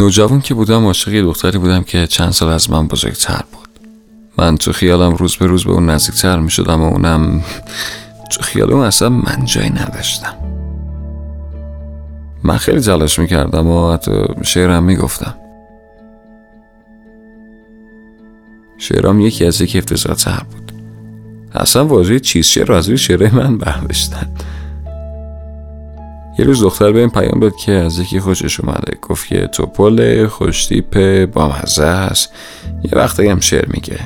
نوجوان که بودم عاشق دختری بودم که چند سال از من بزرگتر بود. من تو خیالم روز به روز به اون نزدیکتر می شدم و اونم تو خیال اون اصلا من جایی نداشتم. من خیلی تلاش می‌کردم و حتی شعرم می‌گفتم. شعرام یکی از یکی افتضاحتر بود. اصلا واژه چیز شعر از روی شعر من برداشتن. یه روز دختر به این پیام داد که از یکی خوشش اومده. گفت که توپل خوشتیپ با مزه است یه وقتی هم شعر میگه.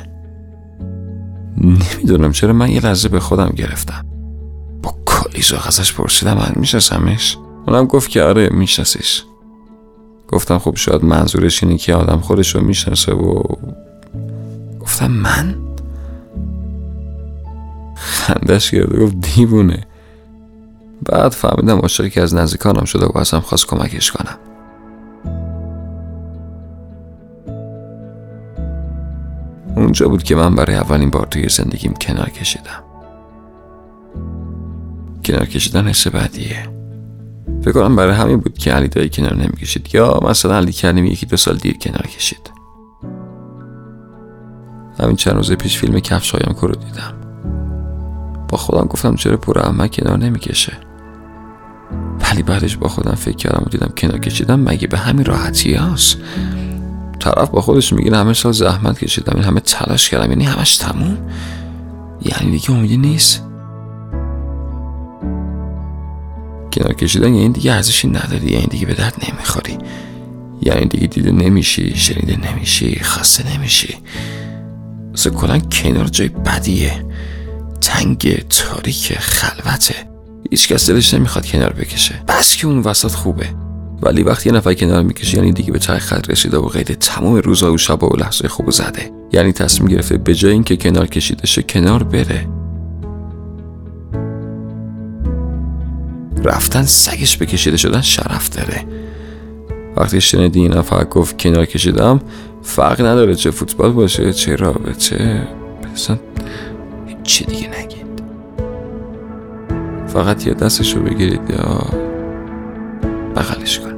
نمی‌دونم چرا من یه لحظه به خودم گرفتم. با کلی زاغ ازش پرسیدم من میشناسمش؟ اونم گفت که آره میشناسیش. گفتم خب شاید منظورش اینه که آدم خودش رو می‌شناسه و گفتم من؟ خندش کرد گفت دیوونه. بعد فهمیدم عاشقی که از نزدیکانم شده و ازم خواست کمکش کنم. اونجا بود که من برای اولین بار توی زندگیم کنار کشیدم. کنار کشیدن حس بدیه. فکر کنم برای همین بود که علی دایی کنار نمی‌کشید یا مثلا علی کریمی یکی دو سال دیر کنار کشید. همین چند روز پیش فیلم کفش هایم رو دیدم. با خودم گفتم چرا پور احمد کنار نمی‌کشه؟ ولی بعدش با خودم فکر کردم و دیدم کنار کشیدم مگه به همین راحتی هست؟ طرف با خودش میگه همه سال زحمت کشیدم این همه تلاش کردم یعنی همش تموم. یعنی دیگه امیدی نیست؟ کنار کشیدن یعنی دیگه ارزشی نداری یعنی دیگه به درد نمی‌خوری. یعنی دیگه دیده نمیشی شنیده نمیشی خسته نمیشی. اصلا کنار جای بدیه. تنگ تاریک خلوته. هیچ کس دلش نمی‌خواد کنار بکشه. بس که اون وسط خوبه. ولی وقتی یه نفر کنار می‌کشه یعنی دیگه به ته خط رسیده و قید تمام روزا و شبا و لحظه خوب زده. یعنی تصمیم گرفته به جای اینکه کنار کشیده شه کنار بره. رفتن سگش بکشیده شدن شرف داره. وقتی شنیدی این نفر گفت کنار کشیدم فرق نداره چه فوتبال باشه چه رابطه. اصلا چه دیگه نگید فقط یه دستشو بگیرید یا بغلش کنید.